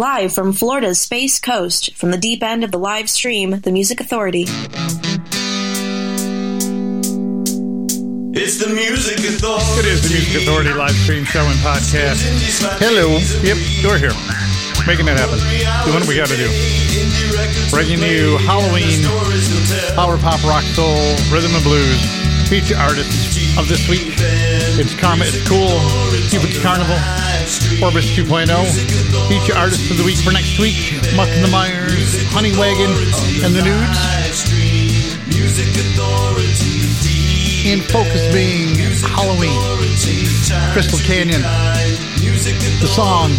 Live from Florida's Space Coast, from the deep end of the live stream, The Music Authority. It's the Music Authority. It is the Music Authority live stream show and podcast. Hello. Yep, we're here. Making it happen. Doing what we gotta do. Bringing you Halloween, power pop, rock, soul, rhythm and blues. Feature artists of this week. It's Karma, it's Cool, Cupid's Carnival, Orbis 2.0. Feature artists of the week for next week. Muck and the Mires, Honey Wagon, and the Nudes. In focus being Halloween, Crystal Canyon. The song,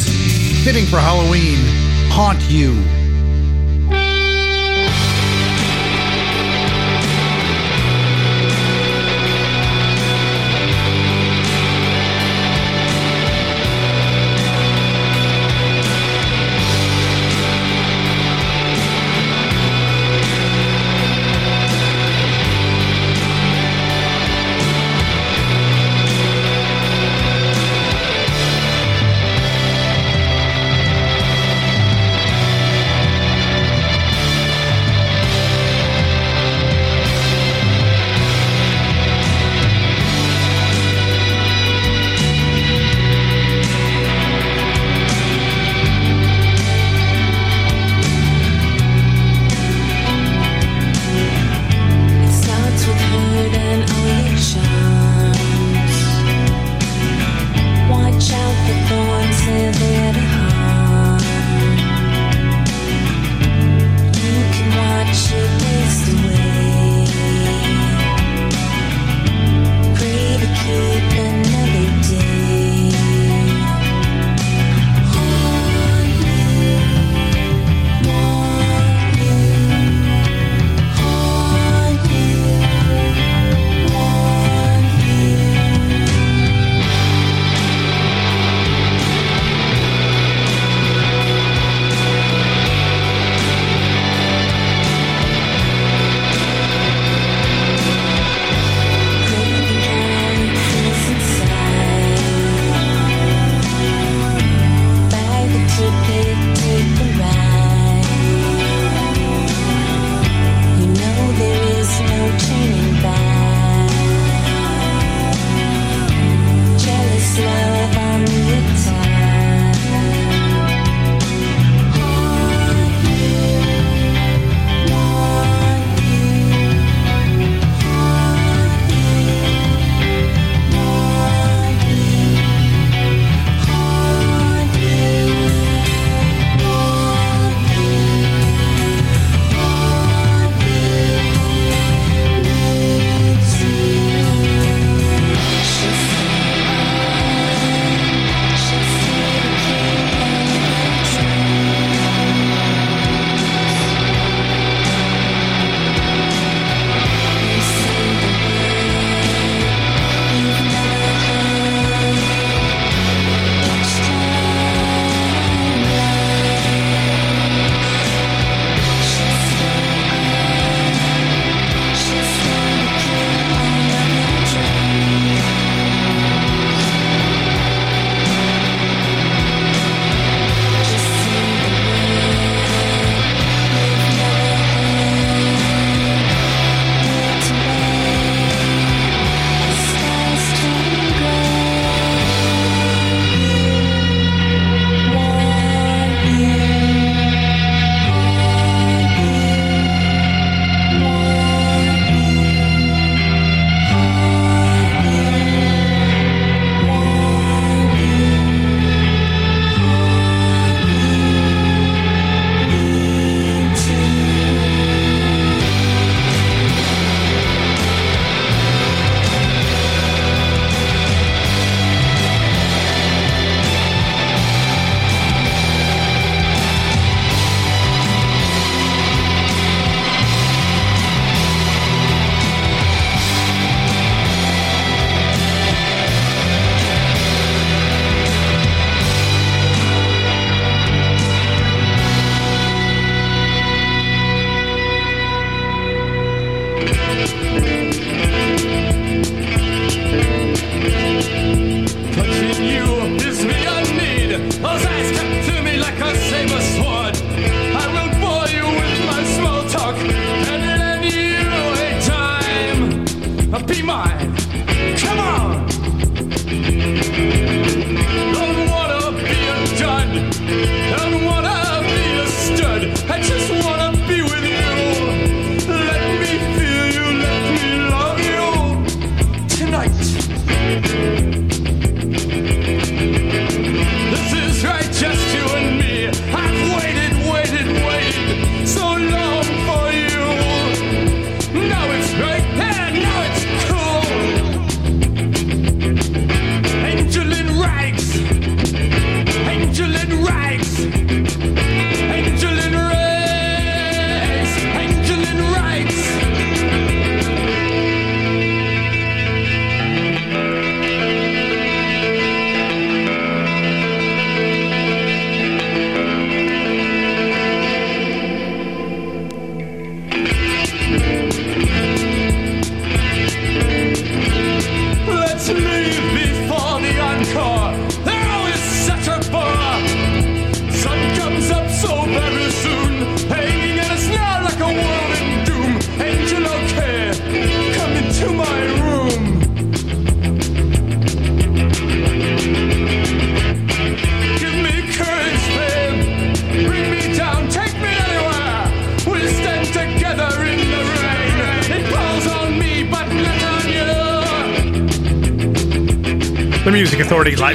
fitting for Halloween, Haunt You.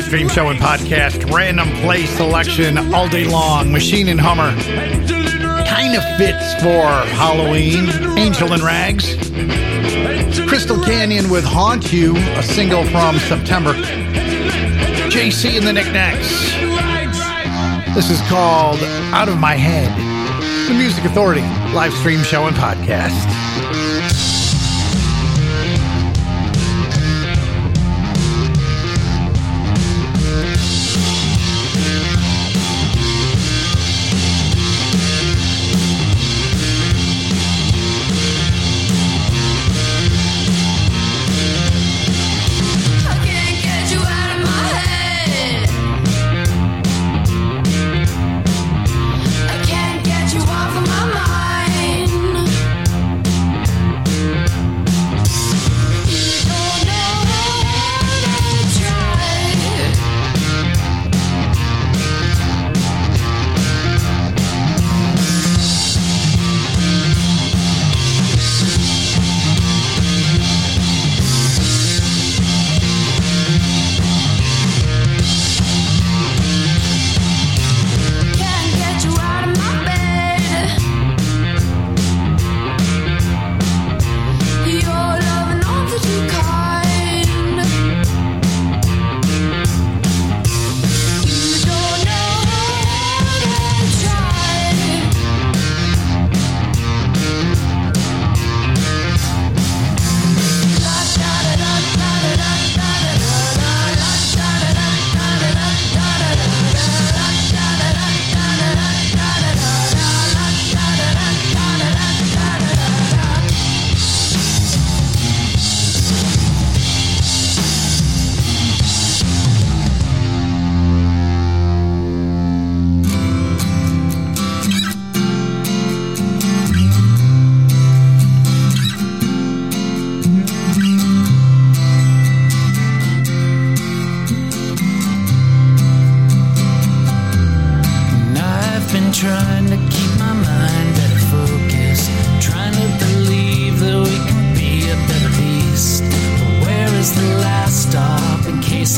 Stream show and podcast, random play selection all day long. Machine and Hummer kind of fits for Halloween. Angel and Rags. Crystal Canyon with Haunt You, a single from September. JC and the Knickknacks. This is called Out of My Head. The Music Authority live stream show and podcast.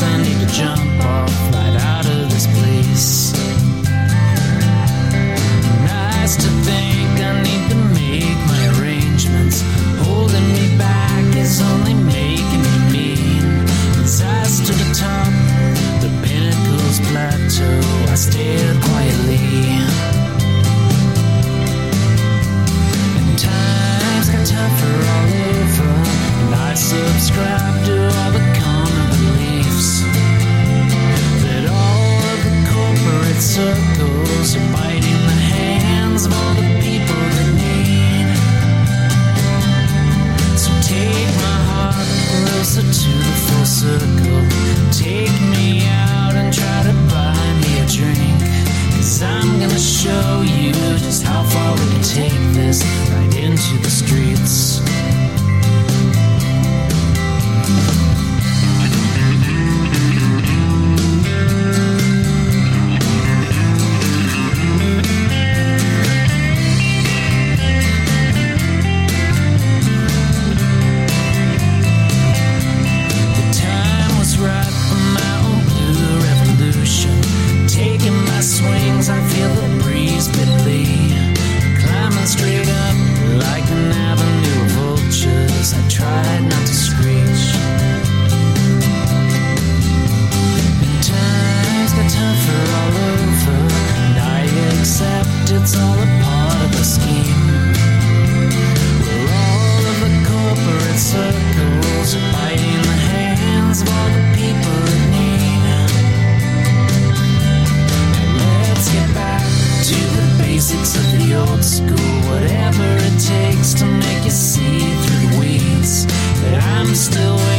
I need to jump. basics of the old school. Whatever it takes to make you see through the weeds But I'm still waiting.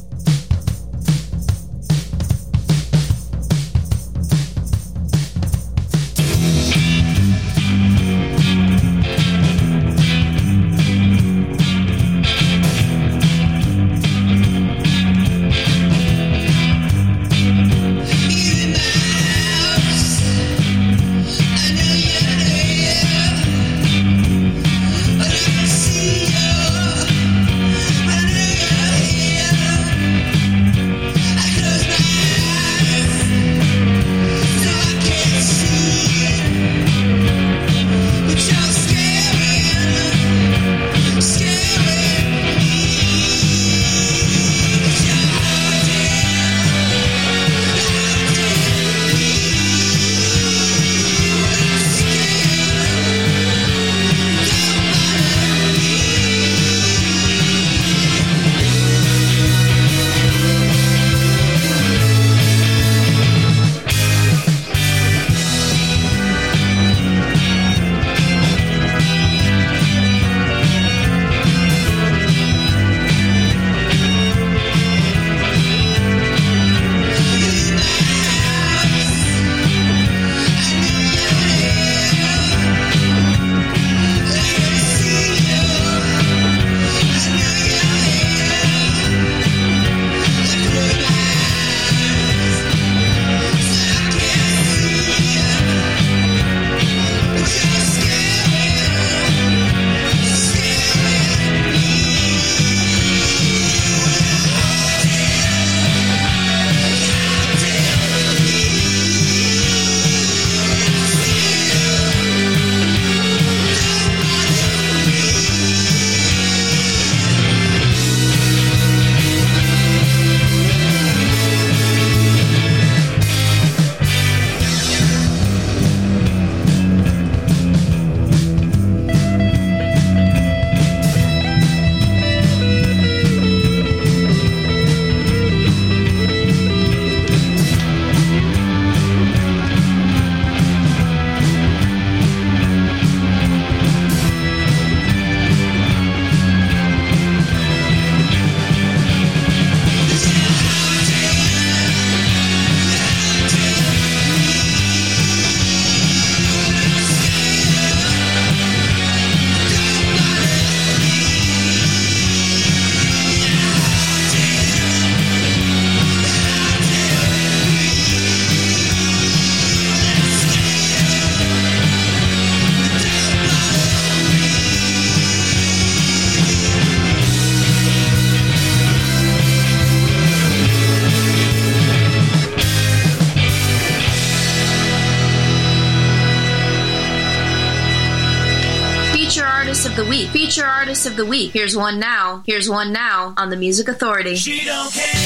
Here's one now. Here's one now on the Music Authority. So take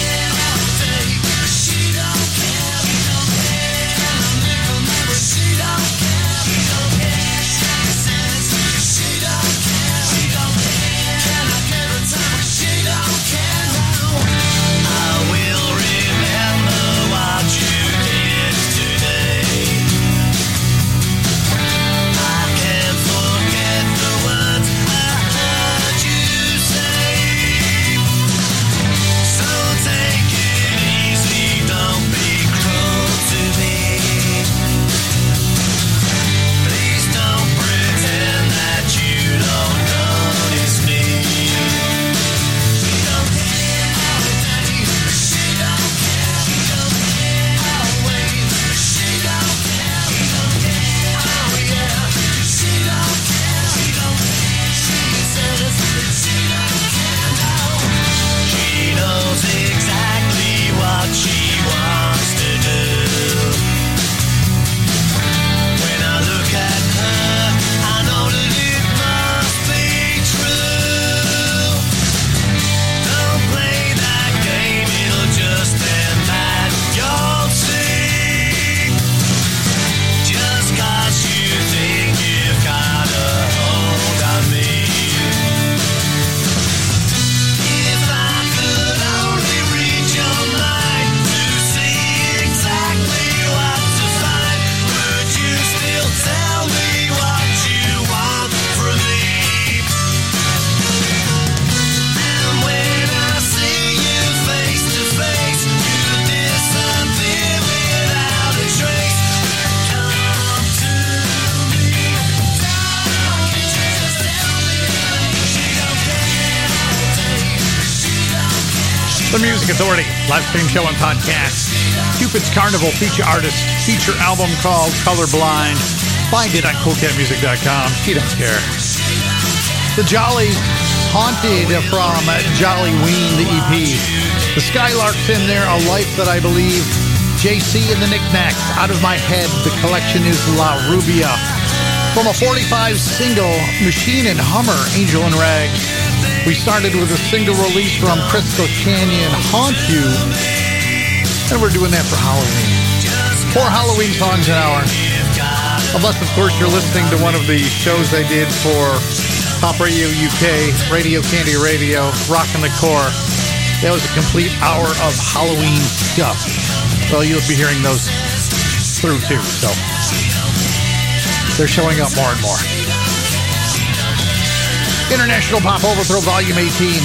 live stream show and podcast. Cupid's Carnival feature artist, feature album called Colorblind. Find it on coolcatmusic.com. She don't care. The Jolly Haunted from Jolly Ween, the EP. The Skylarks in there, A Life That I Believe. JC and the Knickknacks, Out of My Head. The collection is La Rubia. From a 45 single, Machine and Hummer, Angel and Rags. We started with a single release from Crystal Canyon, Haunt You, and we're doing that for Halloween. Four Halloween songs an hour. Unless, of course, you're listening to one of the shows I did for Pop Radio UK, Radio Candy Radio, Rockin' the KOR. That was a complete hour of Halloween stuff. Well, you'll be hearing those through too, so they're showing up more and more. International Pop Overthrow Volume 18.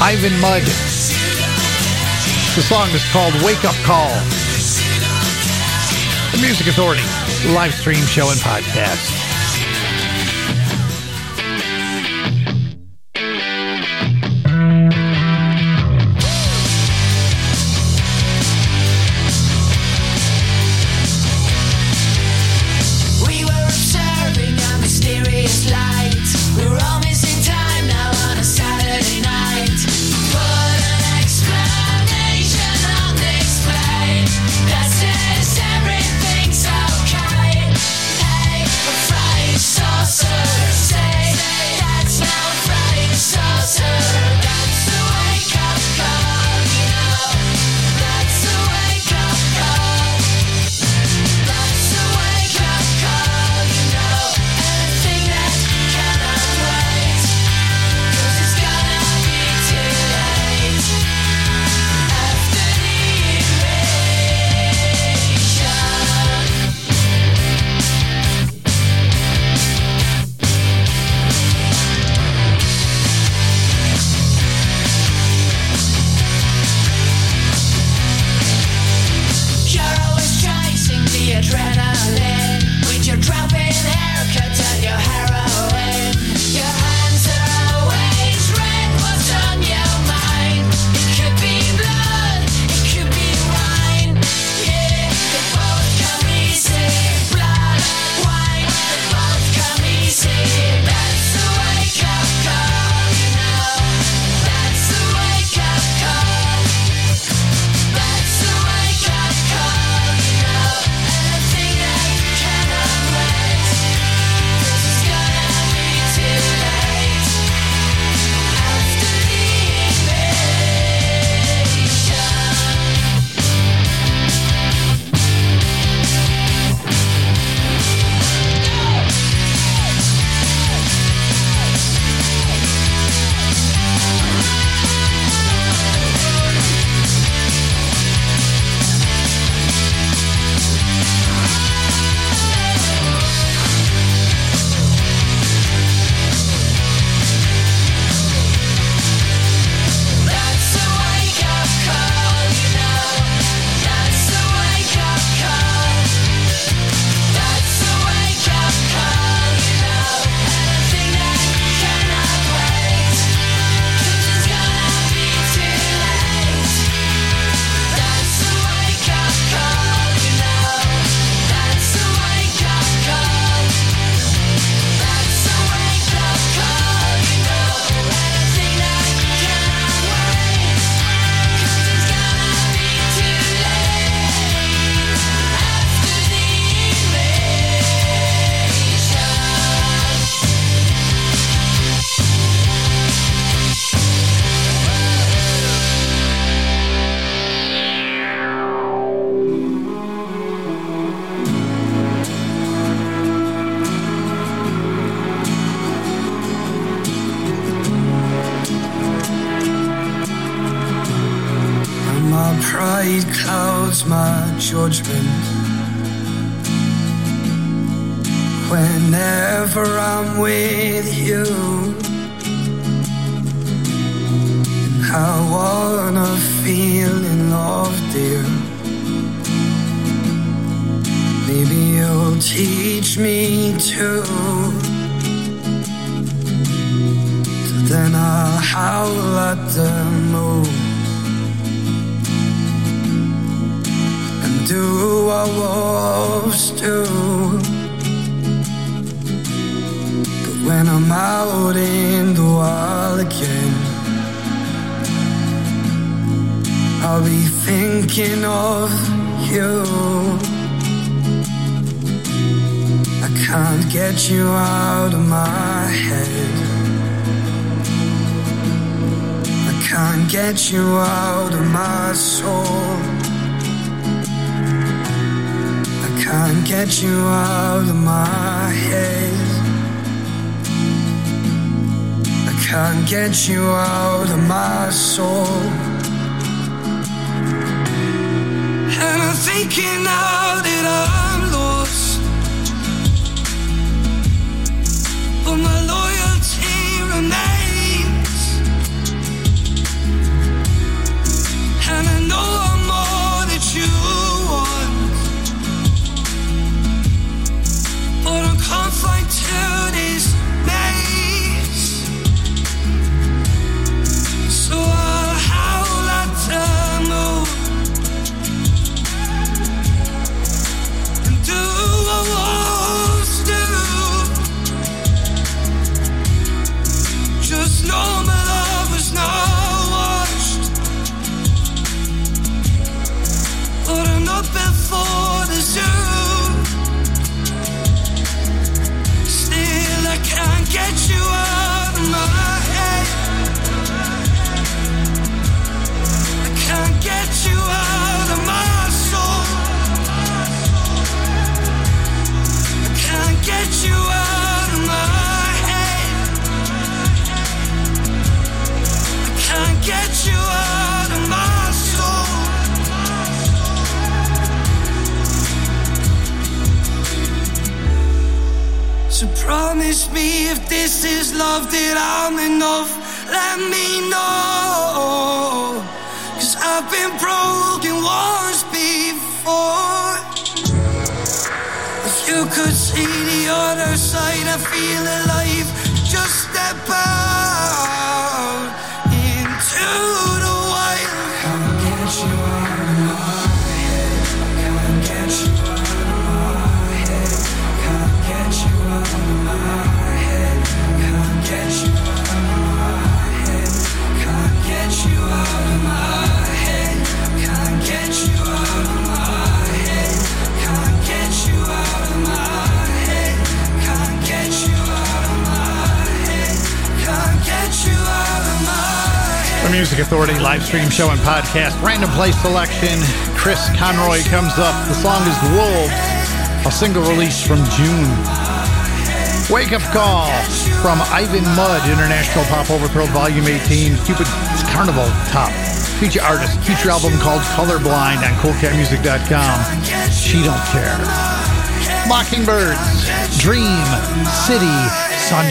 Ivan Mudd. The song is called Wake Up Call. The Music Authority, live stream show and podcast. my judgment. Whenever I'm with you, I wanna feel in love, dear. Maybe you'll teach me to. So then I'll howl at the moon. do what wolves do. But when I'm out in the wild again, I'll be thinking of you. I can't get you out of my head. I can't get you out of my soul can't get you out of my head. I can't get you out of my soul. And I'm thinking out it all. Music Authority live stream show and podcast. Random play selection. Chris Conroy comes up. The song is Wolves, a single release from June. Wake Up Call from Ivan Mudd, International Pop Overthrow Volume 18, Cupid's Carnival Top. Feature artist, feature album called Colorblind on CoolCatMusic.com. She Don't Care. Mockingbirds, Dream, City, Sunshine.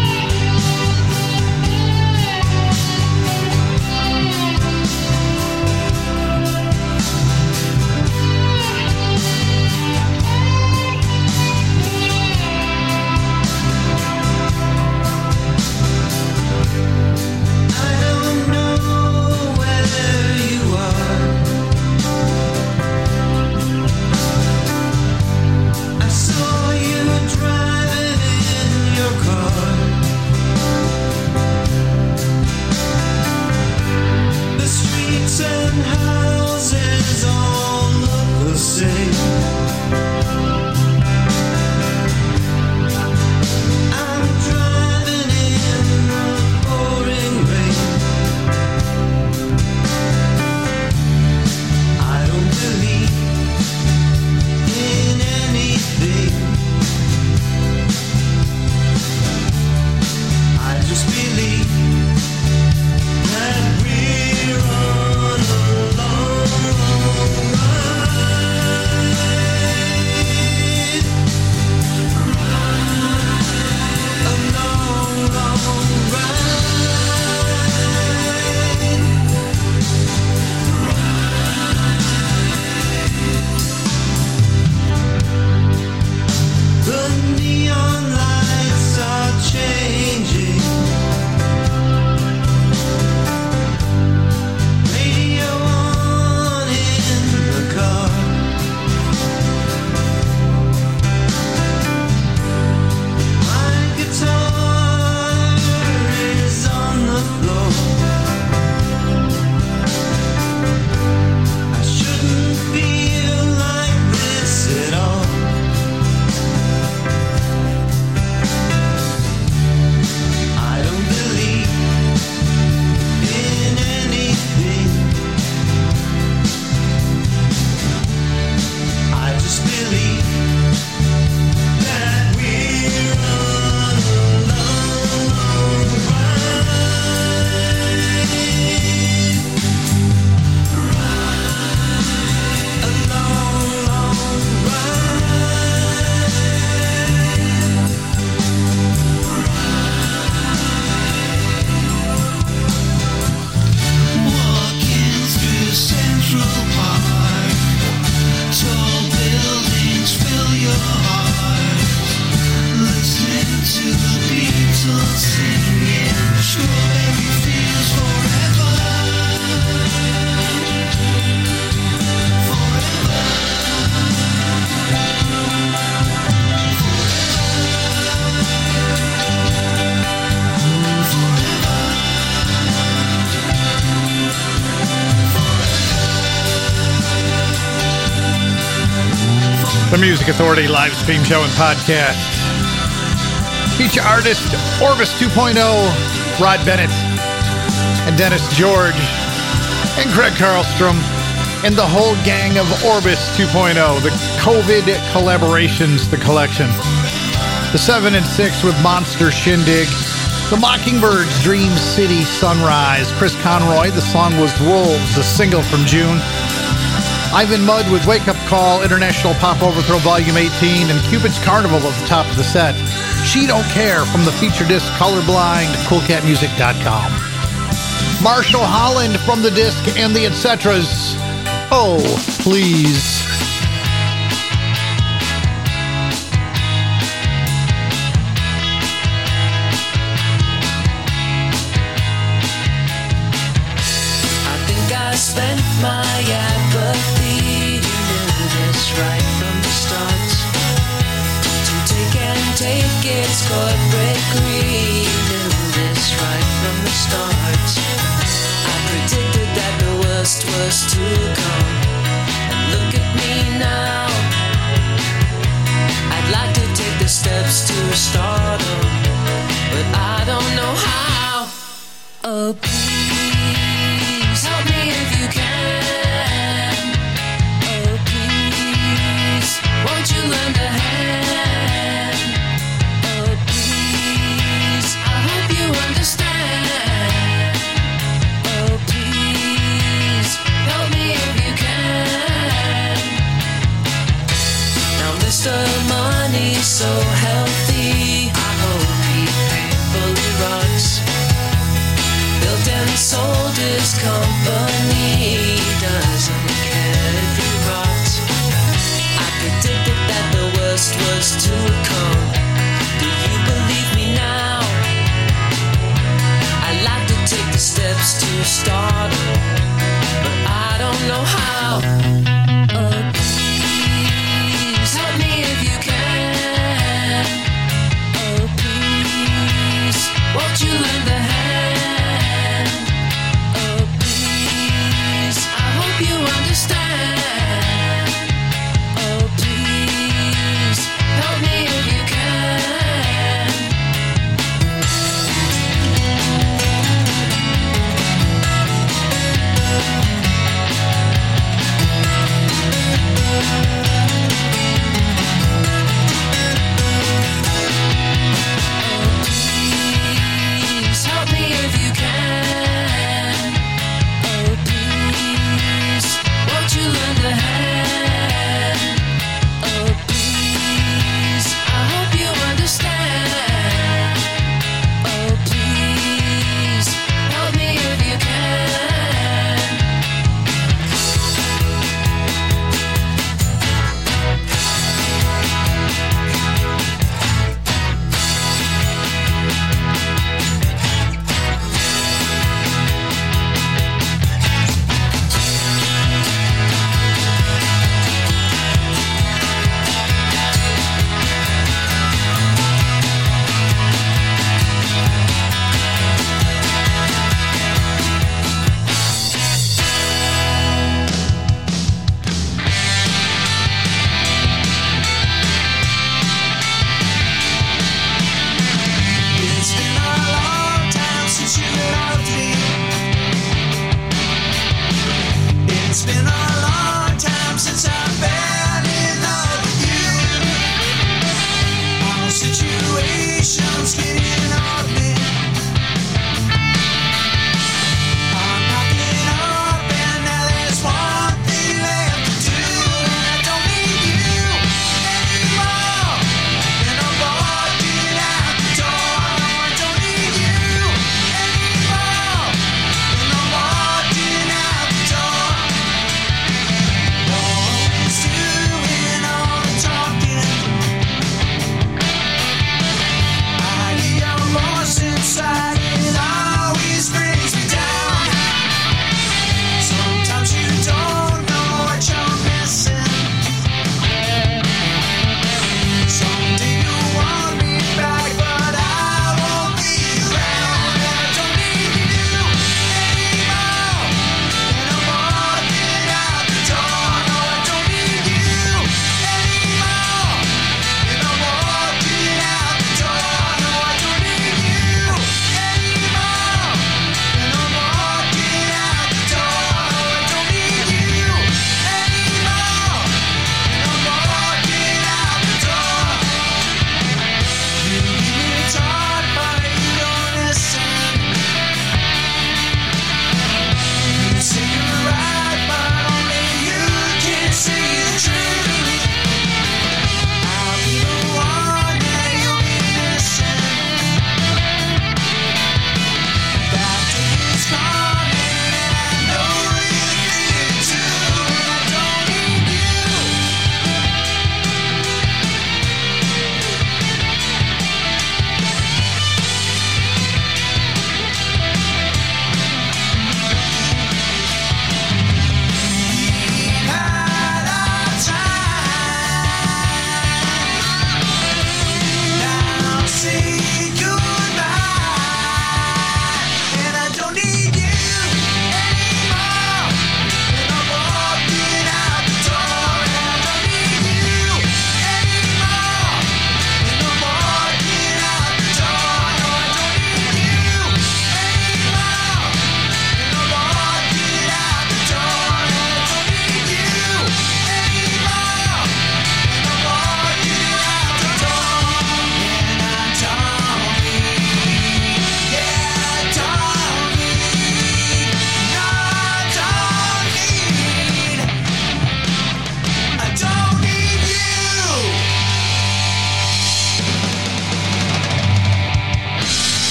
Authority live stream show and podcast. Feature artist Orbis 2.0, Rod Bennett, and Dennis George, and Craig Carlstrom, and the whole gang of Orbis 2.0, the COVID collaborations, the collection. The 7 and 6 with Monster Shindig, the Mockingbirds, Dream City Sunrise, Chris Conroy, the song was Wolves, a single from June. Ivan Mudd with Wake Call, International Pop Overthrow Volume 18, and Cupid's Carnival at the top of the set. She Don't Care from the feature disc Colorblind, CoolCatMusic.com. Marshall Holland from the disc and the Etcetras. Oh, please. I think I spent my steps to stardom, but I don't know how. Oh,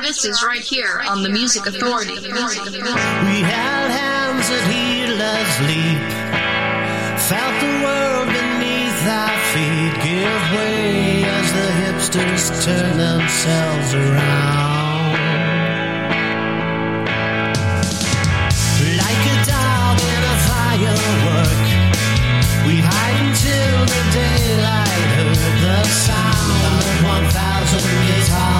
artist is right here on the Music Authority. We held hands at heedless leap, felt the world beneath our feet give way as the hipsters turn themselves around. Like a dog in a firework, we hide until the daylight heard the sound of 1,000 guitars.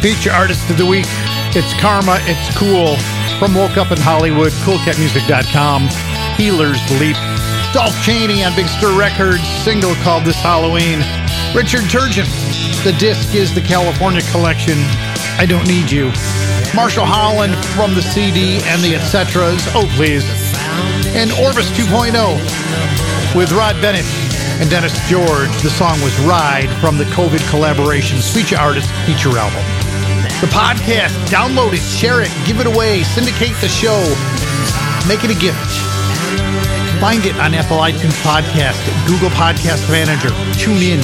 Feature artist of the week. It's Karma. It's cool. From Woke Up in Hollywood, CoolCatMusic.com. Healers Leap. Dolph Chaney on Big Stir Records. Single called This Halloween. Richard Turgeon. The disc is the California Collection. I Don't Need You. Marshall Holland from the CD and the Etcetras. Oh, please. And Orbis 2.0 with Rod Bennett and Dennis George. The song was Ride from the COVID Collaborations Feature Artist Feature Album. The podcast, download it, share it, give it away, syndicate the show, make it a gift. Find it on Apple iTunes Podcast, Google Podcast Manager, TuneIn,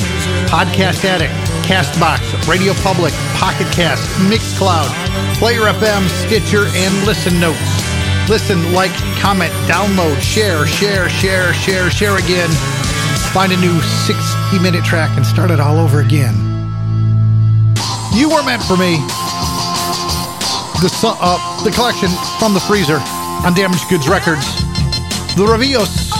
Podcast Addict, Castbox, Radio Public, Pocket Cast, Mixcloud, Player FM, Stitcher, and Listen Notes. Listen, like, comment, download, share, share, share, share, share again. Find a new 60 minute track and start it all over again. You were meant for me. The, uh, the collection from the freezer on Damaged Goods Records. The Revios.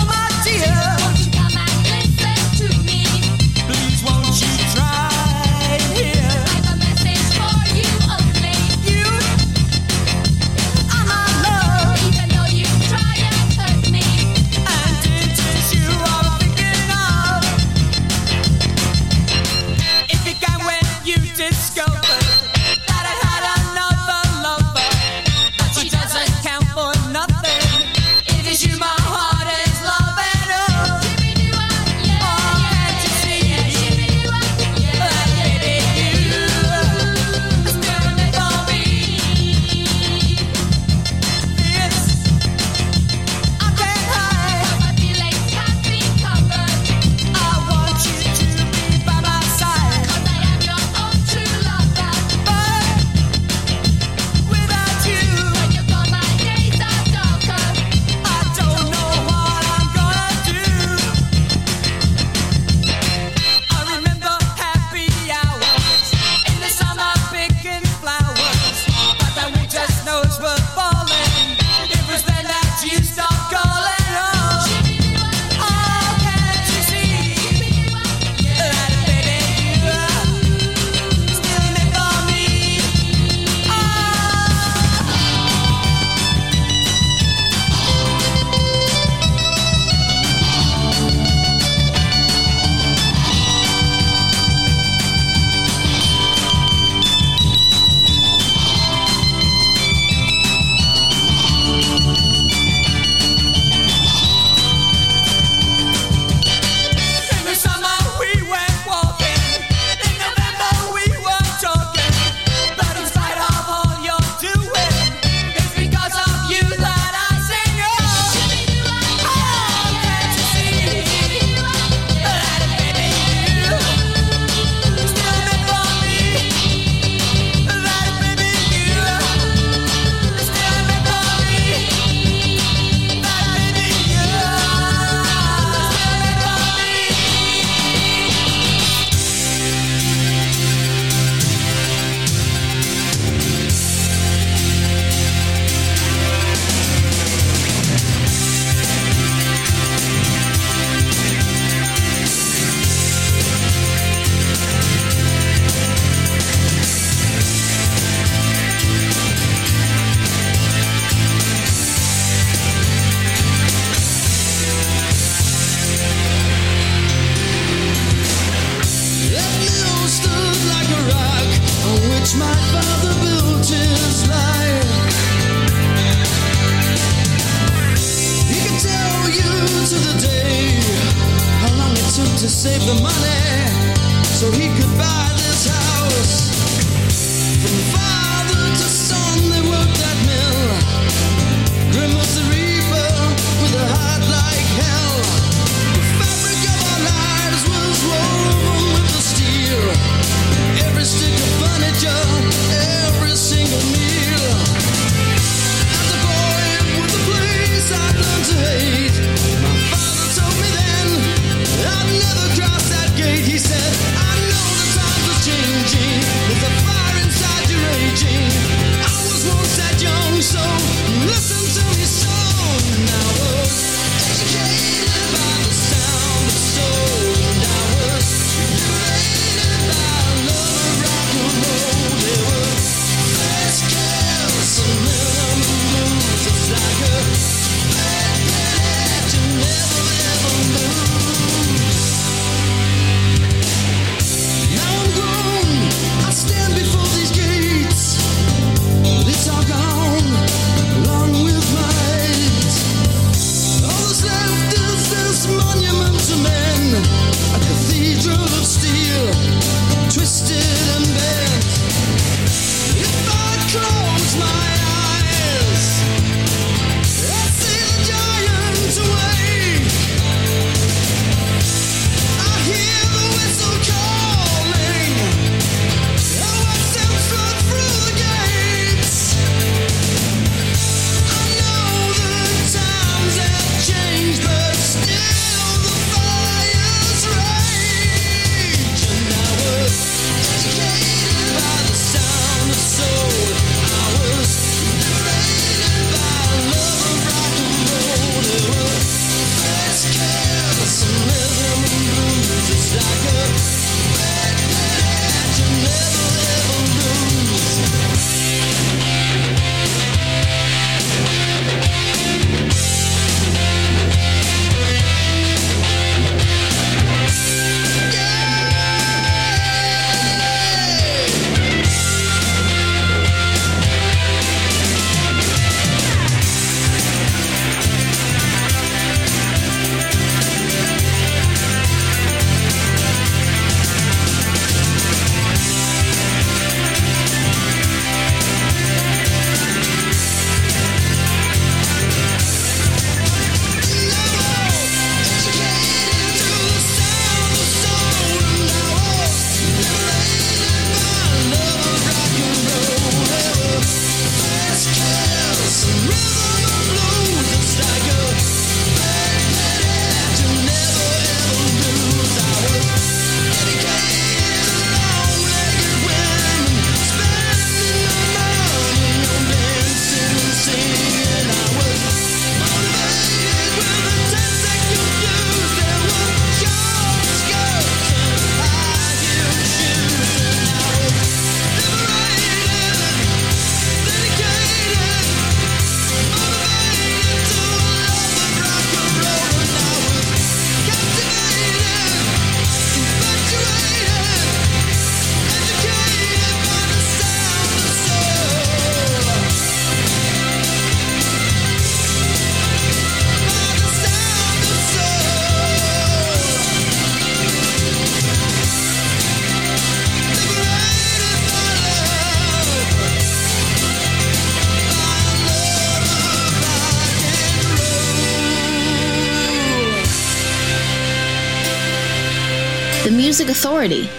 authority.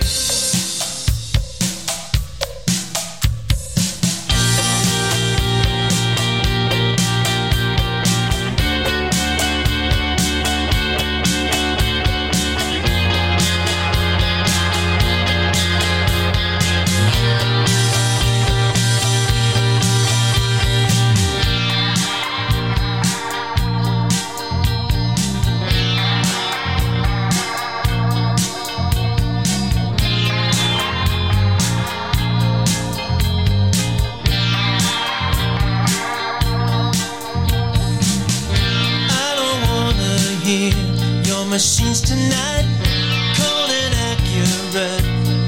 hear your machines tonight Cold and accurate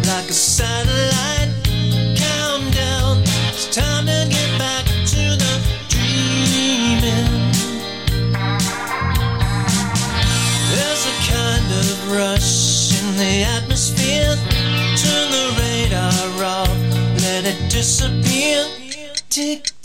like a satellite. Countdown, it's time to get back to the dreaming. There's a kind of rush in the atmosphere. Turn the radar off, let it disappear. Tick